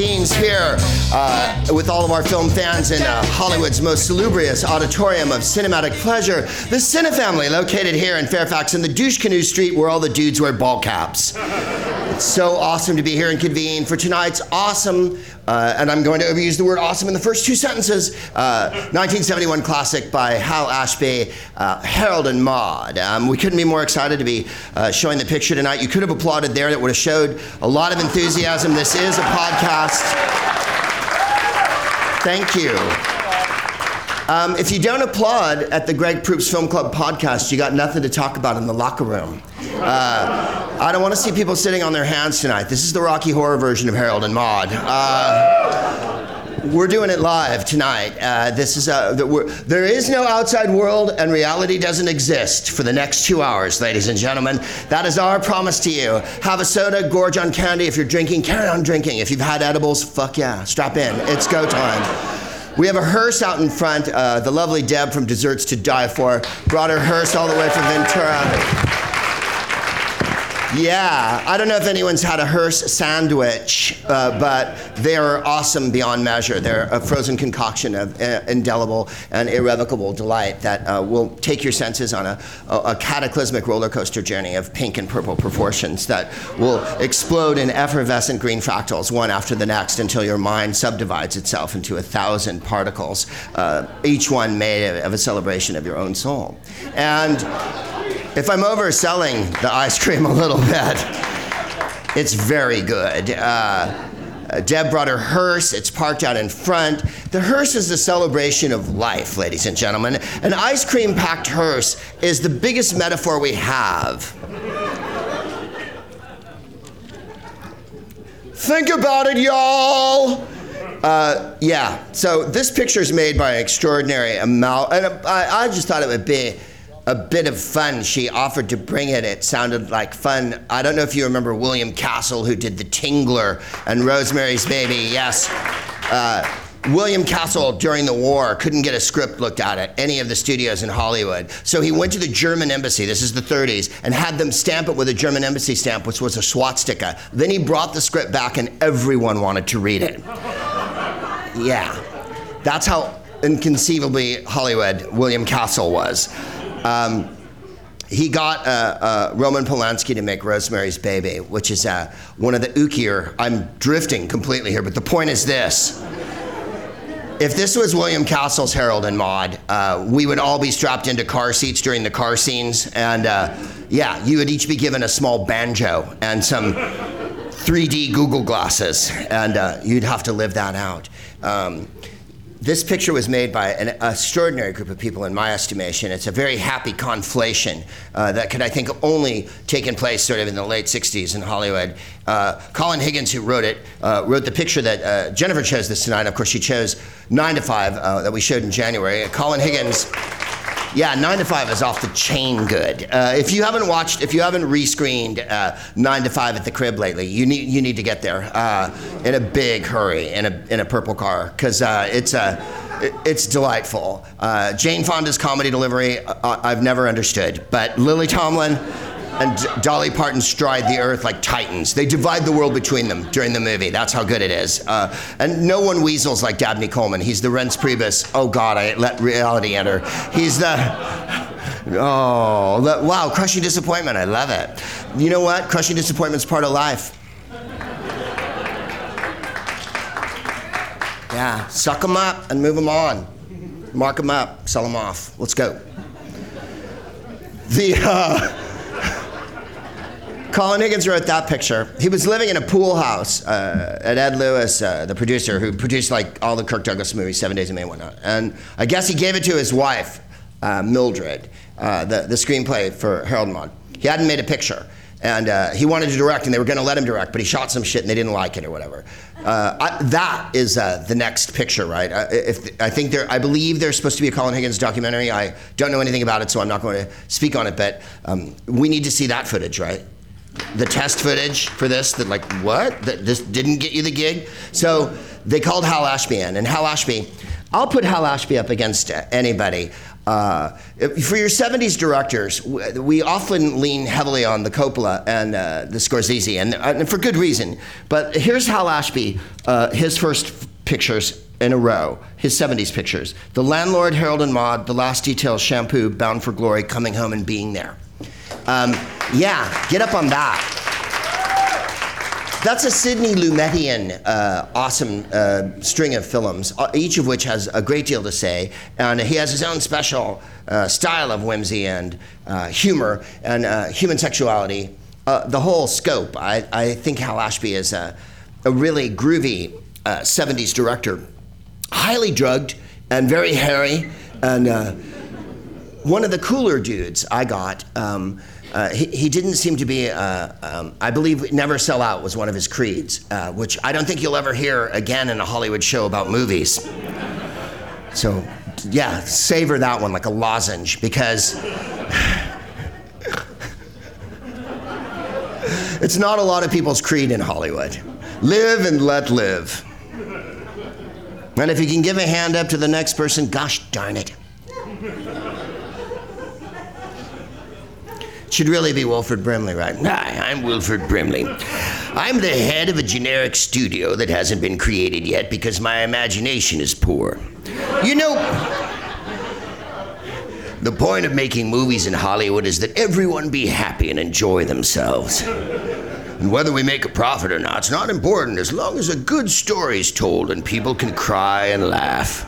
convenes here uh, with all of our film fans in uh, Hollywood's most salubrious auditorium of cinematic pleasure, the Cinefamily, located here in Fairfax in the douche canoe street where all the dudes wear ball caps. It's so awesome to be here and convene for tonight's awesome, uh, and I'm going to overuse the word awesome in the first two sentences, uh, 1971 classic by Hal Ashby, uh, Harold and Maude. Um, we couldn't be more excited to be uh, showing the picture tonight. You could have applauded there. That would have showed a lot of enthusiasm. This is a podcast. Thank you. Um, if you don't applaud at the Greg Proops Film Club podcast, you got nothing to talk about in the locker room. Uh, I don't want to see people sitting on their hands tonight. This is the Rocky Horror version of Harold and Maude. Uh, we're doing it live tonight. Uh, this is a, the, there is no outside world, and reality doesn't exist for the next two hours, ladies and gentlemen. That is our promise to you. Have a soda, gorge on candy. If you're drinking, carry on drinking. If you've had edibles, fuck yeah, strap in. It's go time. We have a hearse out in front. Uh, the lovely Deb from Desserts to Die For brought her hearse all the way from Ventura. Yeah, I don't know if anyone's had a hearse sandwich, uh, but they are awesome beyond measure. They're a frozen concoction of uh, indelible and irrevocable delight that uh, will take your senses on a, a, a, cataclysmic roller coaster journey of pink and purple proportions that will explode in effervescent green fractals, one after the next, until your mind subdivides itself into a thousand particles, uh, each one made of a celebration of your own soul. And if I'm overselling the ice cream a little bit, it's very good. Uh, Deb brought her hearse. It's parked out in front. The hearse is a celebration of life, ladies and gentlemen. An ice cream packed hearse is the biggest metaphor we have. Think about it, y'all. Uh, yeah, so this picture is made by an extraordinary amount, and I, I just thought it would be a bit of fun. She offered to bring it. It sounded like fun. I don't know if you remember William Castle, who did The Tingler and Rosemary's Baby. Yes. Uh, William Castle, during the war, couldn't get a script looked at at any of the studios in Hollywood. So he went to the German embassy, this is the 30s, and had them stamp it with a German embassy stamp, which was a swastika. Then he brought the script back, and everyone wanted to read it. Yeah. That's how inconceivably Hollywood William Castle was. Um, he got uh, uh, Roman Polanski to make Rosemary's Baby, which is uh, one of the ookier. I'm drifting completely here, but the point is this. If this was William Castle's Harold and Maude, uh, we would all be strapped into car seats during the car scenes, and uh, yeah, you would each be given a small banjo and some 3D Google glasses, and uh, you'd have to live that out. Um, this picture was made by an extraordinary group of people, in my estimation. It's a very happy conflation uh, that could, I think, only taken place sort of in the late 60s in Hollywood. Uh, Colin Higgins, who wrote it, uh, wrote the picture that uh, Jennifer chose this tonight. Of course, she chose 9 to 5 uh, that we showed in January. Colin Higgins. Yeah, nine to five is off the chain good. Uh, if you haven't watched, if you haven't rescreened uh, nine to five at the crib lately, you need you need to get there uh, in a big hurry in a in a purple car because uh, it's a. it's delightful. Uh, Jane Fonda's comedy delivery, uh, I've never understood. But Lily Tomlin, and Dolly Parton stride the earth like titans. They divide the world between them during the movie. That's how good it is. Uh, and no one weasels like Dabney Coleman. He's the Reince Priebus. Oh God, I let reality enter. He's the. Oh, the, wow, crushing disappointment. I love it. You know what? Crushing disappointment's part of life. Yeah, suck them up and move them on. Mark them up, sell them off. Let's go. The. Uh, Colin Higgins wrote that picture. He was living in a pool house uh, at Ed Lewis, uh, the producer, who produced like all the Kirk Douglas movies, Seven Days of May and whatnot. And I guess he gave it to his wife, uh, Mildred, uh, the, the screenplay for Harold and Maude. He hadn't made a picture. And uh, he wanted to direct, and they were going to let him direct, but he shot some shit, and they didn't like it or whatever. Uh, I, that is the next picture, right? if I think there, I believe there's supposed to be a Colin Higgins documentary. I don't know anything about it, so I'm not going to speak on it. But um, we need to see that footage, right? The test footage for this that like what that this didn't get you the gig so they called hal ashby in and hal ashby i'll put hal ashby up against anybody Uh, for your 70s directors, we often lean heavily on the Coppola and uh, the Scorsese, and, and, for good reason. But here's Hal Ashby, uh, his first pictures in a row, his 70s pictures The Landlord, Harold and Maude, The Last Detail, Shampoo, Bound for Glory, Coming Home and Being There. Um, yeah, get up on that. That's a Sidney Lumetian uh, awesome uh, string of films, uh, each of which has a great deal to say. And he has his own special uh, style of whimsy and uh, humor and uh, human sexuality. the whole scope. I, I, think Hal Ashby is a, a really groovy 70s director, highly drugged and very hairy. And one of the cooler dudes I got. Um, uh, he, he, didn't seem to be, uh, um, I believe, Never Sell Out was one of his creeds, uh, which I don't think you'll ever hear again in a Hollywood show about movies. So, yeah, savor that one like a lozenge because it's not a lot of people's creed in Hollywood. Live and let live. And if you can give a hand up to the next person, gosh darn it. Should really be Wilford Brimley, right? Hi, I'm Wilford Brimley. I'm the head of a generic studio that hasn't been created yet because my imagination is poor. You know, the point of making movies in Hollywood is that everyone be happy and enjoy themselves. And whether we make a profit or not, it's not important as long as a good story is told and people can cry and laugh.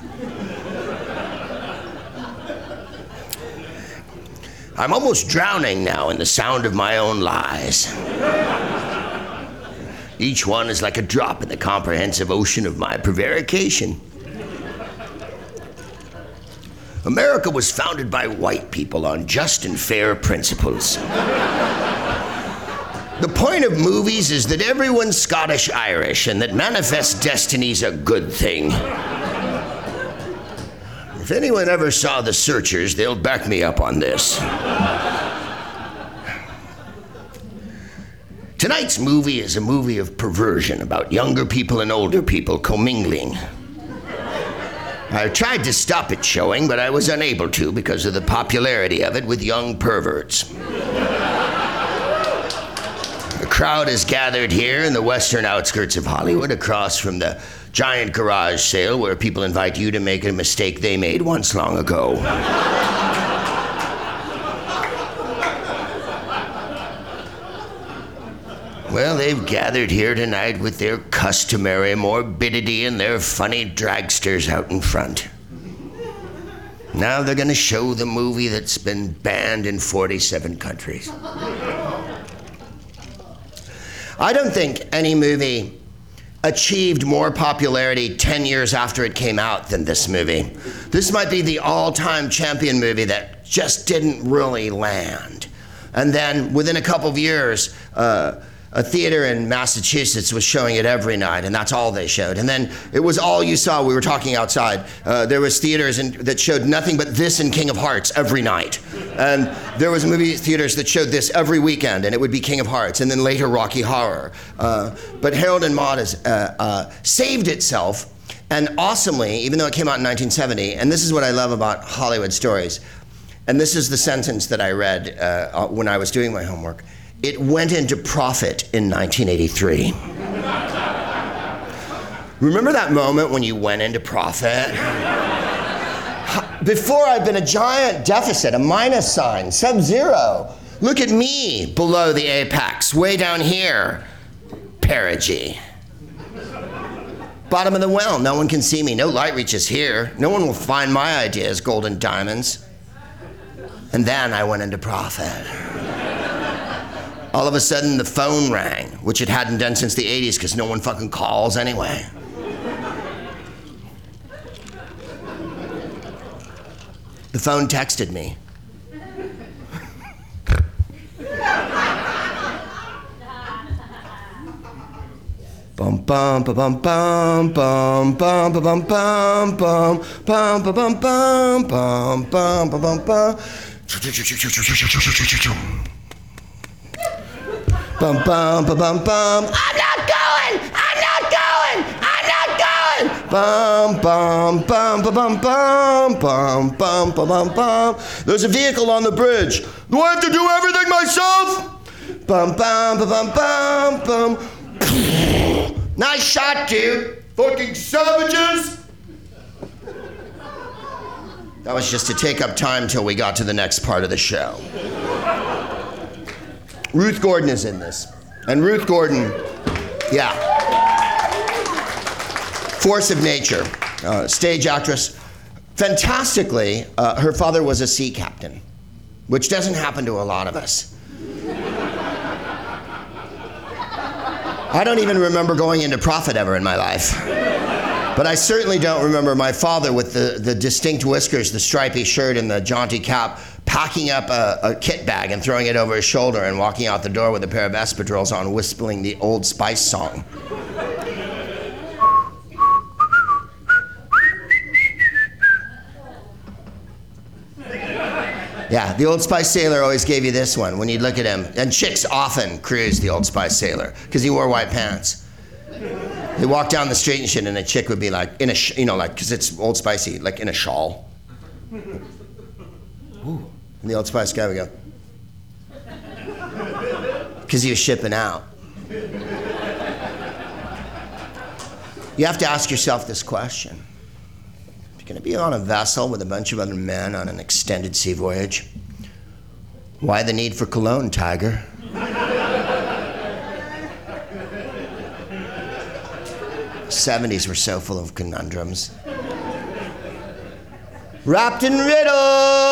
I'm almost drowning now in the sound of my own lies. Each one is like a drop in the comprehensive ocean of my prevarication. America was founded by white people on just and fair principles. the point of movies is that everyone's Scottish Irish and that manifest destiny's a good thing. If anyone ever saw The Searchers, they'll back me up on this. Tonight's movie is a movie of perversion about younger people and older people commingling. I tried to stop it showing, but I was unable to because of the popularity of it with young perverts. Crowd is gathered here in the western outskirts of Hollywood across from the giant garage sale where people invite you to make a mistake they made once long ago. Well, they've gathered here tonight with their customary morbidity and their funny dragsters out in front. Now they're going to show the movie that's been banned in 47 countries. I don't think any movie achieved more popularity 10 years after it came out than this movie. This might be the all time champion movie that just didn't really land. And then within a couple of years, uh, a theater in Massachusetts was showing it every night, and that's all they showed. And then it was all you saw. We were talking outside. Uh, there was theaters in, that showed nothing but this and King of Hearts every night, and there was movie theaters that showed this every weekend, and it would be King of Hearts, and then later Rocky Horror. Uh, but Harold and Maude has uh, uh saved itself, and awesomely, even though it came out in 1970. And this is what I love about Hollywood stories. And this is the sentence that I read uh, when I was doing my homework it went into profit in 1983. Remember that moment when you went into profit? Before I'd been a giant deficit, a minus sign, sub zero. Look at me below the apex, way down here. Perigee. Bottom of the well, no one can see me. No light reaches here. No one will find my ideas, golden diamonds. And then I went into profit all of a sudden the phone rang, which it hadn't done since the 80s because no one fucking calls anyway. The phone texted me. Bum bum bum bum bum bum bum bum bum bum bum bum bum bum bum bum Bum, bum, bum, bum, bum. I'm not going! I'm not going! I'm not going! Bum, bum, bum, bum, bum, bum, bum, bum, bum, bum, bum. There's a vehicle on the bridge. Do I have to do everything myself? Bum, bum, bum, bum, bum, bum. nice shot, dude. Fucking savages. That was just to take up time till we got to the next part of the show. Ruth Gordon is in this. And Ruth Gordon, yeah. Force of nature, uh, stage actress. Fantastically, uh, her father was a sea captain, which doesn't happen to a lot of us. I don't even remember going into profit ever in my life. But I certainly don't remember my father with the, the distinct whiskers, the stripy shirt, and the jaunty cap packing up a, a, kit bag and throwing it over his shoulder and walking out the door with a pair of espadrilles on, whistling the Old Spice song. Yeah, the Old Spice Sailor always gave you this one when you'd look at him. And chicks often cruised the Old Spice Sailor because he wore white pants. They walk down the street and shit, and a chick would be like, in a, sh- you know, like, because it's Old Spicy, like in a shawl. And the Old Spice guy would go, because he was shipping out. You have to ask yourself this question. If you're going to be on a vessel with a bunch of other men on an extended sea voyage, why the need for cologne, Tiger? 70s were so full of conundrums. Wrapped in riddles!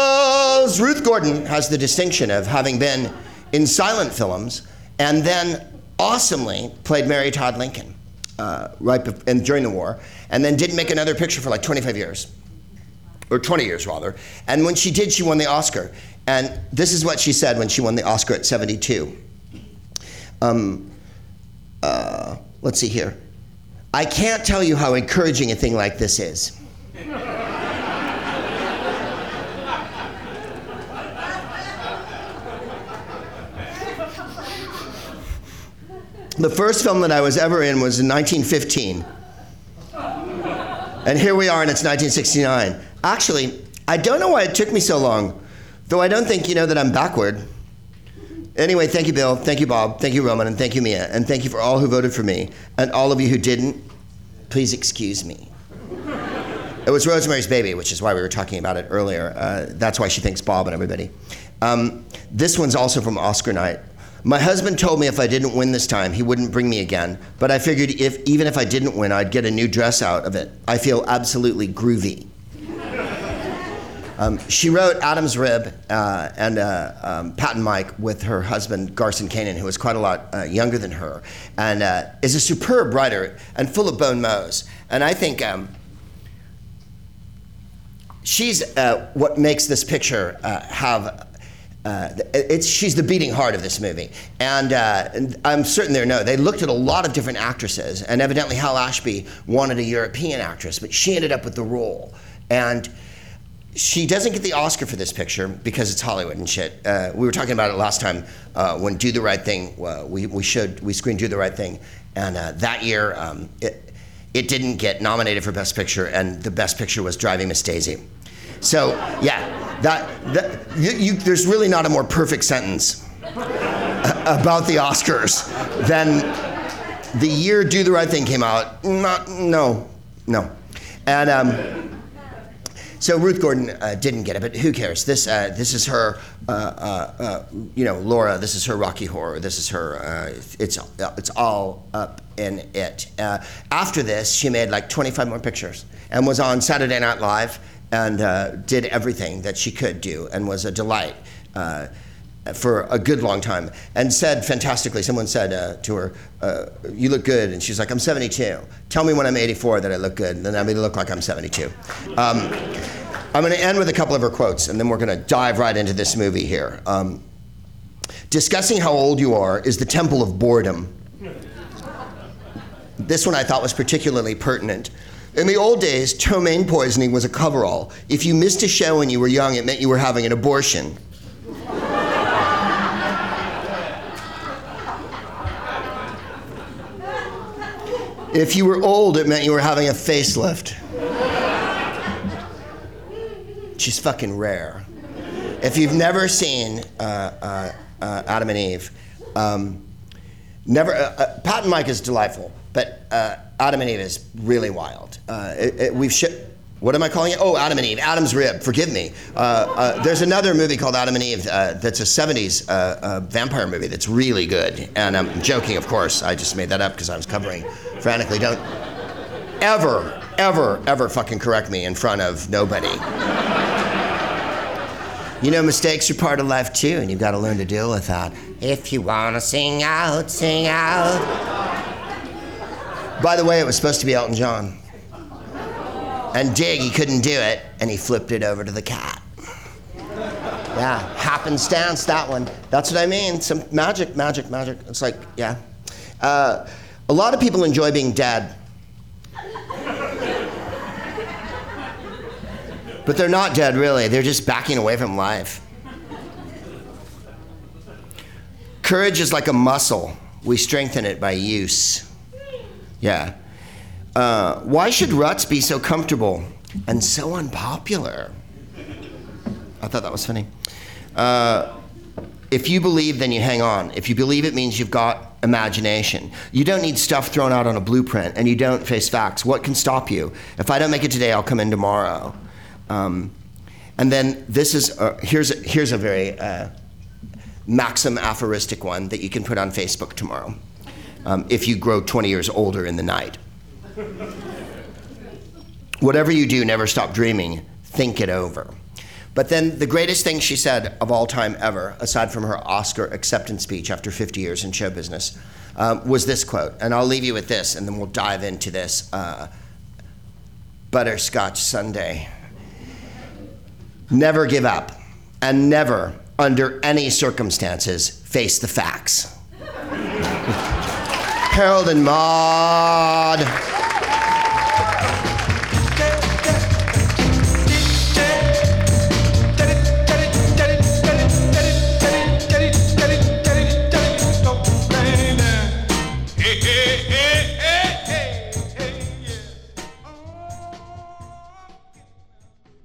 Ruth Gordon has the distinction of having been in silent films and then awesomely played Mary Todd Lincoln uh, right bef- and during the war, and then didn't make another picture for like 25 years, or 20 years rather. And when she did, she won the Oscar. And this is what she said when she won the Oscar at 72. Um, uh, let's see here. I can't tell you how encouraging a thing like this is. The first film that I was ever in was in 1915. And here we are, and it's 1969. Actually, I don't know why it took me so long, though I don't think you know that I'm backward. Anyway, thank you, Bill. Thank you, Bob. Thank you, Roman. And thank you, Mia. And thank you for all who voted for me. And all of you who didn't, please excuse me. It was Rosemary's Baby, which is why we were talking about it earlier. Uh, that's why she thinks Bob and everybody. Um, this one's also from Oscar night. My husband told me if I didn't win this time, he wouldn't bring me again. But I figured if even if I didn't win, I'd get a new dress out of it. I feel absolutely groovy. Um, she wrote Adam's Rib uh, and uh, um, Pat and Mike with her husband Garson Kanin, who is quite a lot uh, younger than her, and uh, is a superb writer and full of bon mots. And I think um, she's uh, what makes this picture uh, it's she's the beating heart of this movie, and, and I'm certain there no. They looked at a lot of different actresses, and evidently Hal Ashby wanted a European actress, but she ended up with the role, and she doesn't get the Oscar for this picture because it's Hollywood and shit. Uh, we were talking about it last time uh, when Do the Right Thing. Uh, we we we screened Do the Right Thing, and uh, that year um, it it didn't get nominated for Best Picture, and the Best Picture was Driving Miss Daisy. So yeah, that, that you, you, there's really not a more perfect sentence about the Oscars than the year Do the Right Thing came out. Not no no, and. Um, so Ruth Gordon uh, didn't get it, but who cares? This uh, this is her, uh, uh, uh you know, Laura. This is her Rocky Horror. This is her. Uh, it's it's all up in it. after this, she made like 25 more pictures and was on Saturday Night Live and did everything that she could do and was a delight for a good long time and said fantastically someone said uh, to her uh, you look good and she's like i'm 72 tell me when i'm 84 that i look good and then i'm going to look like i'm 72 um, i'm going to end with a couple of her quotes and then we're going to dive right into this movie here. Um, discussing how old you are is the temple of boredom. This one i thought was particularly pertinent in the old days, ptomaine poisoning was a coverall. If you missed a show when you were young, it meant you were having an abortion. If you were old, it meant you were having a facelift. She's fucking rare. If you've never seen uh, uh, uh, Adam and Eve, um, never. Uh, uh, Pat and Mike is delightful, but uh, Adam and Eve is really wild. Uh, it, it, we've shi What am I calling it? Oh, Adam and Eve. Adam's Rib. Forgive me. Uh, uh, there's another movie called Adam and Eve uh, that's a 70s uh, uh, vampire movie that's really good. And I'm joking, of course. I just made that up because I was covering frantically. Don't ever, ever, ever fucking correct me in front of nobody. You know, mistakes are part of life too, and you've got to learn to deal with that. If you want to sing out, sing out. By the way, it was supposed to be Elton John. And Dig, he couldn't do it, and he flipped it over to the cat. Yeah, happenstance, that one. That's what I mean. Some magic, magic, magic. It's like, yeah. Uh, a lot of people enjoy being dead. But they're not dead, really. They're just backing away from life. Courage is like a muscle, we strengthen it by use. Yeah. Uh, why should ruts be so comfortable and so unpopular? I thought that was funny. Uh, if you believe, then you hang on. If you believe, it means you've got imagination. You don't need stuff thrown out on a blueprint, and you don't face facts. What can stop you? If I don't make it today, I'll come in tomorrow. Um, and then this is here's a, here's a very uh, maxim aphoristic one that you can put on Facebook tomorrow. Um, if you grow 20 years older in the night. Whatever you do, never stop dreaming. Think it over. But then the greatest thing she said of all time ever, aside from her Oscar acceptance speech after 50 years in show business, um, was this quote. And I'll leave you with this, and then we'll dive into this uh, butterscotch Sunday. Never give up, and never, under any circumstances, face the facts. Harold and Maude.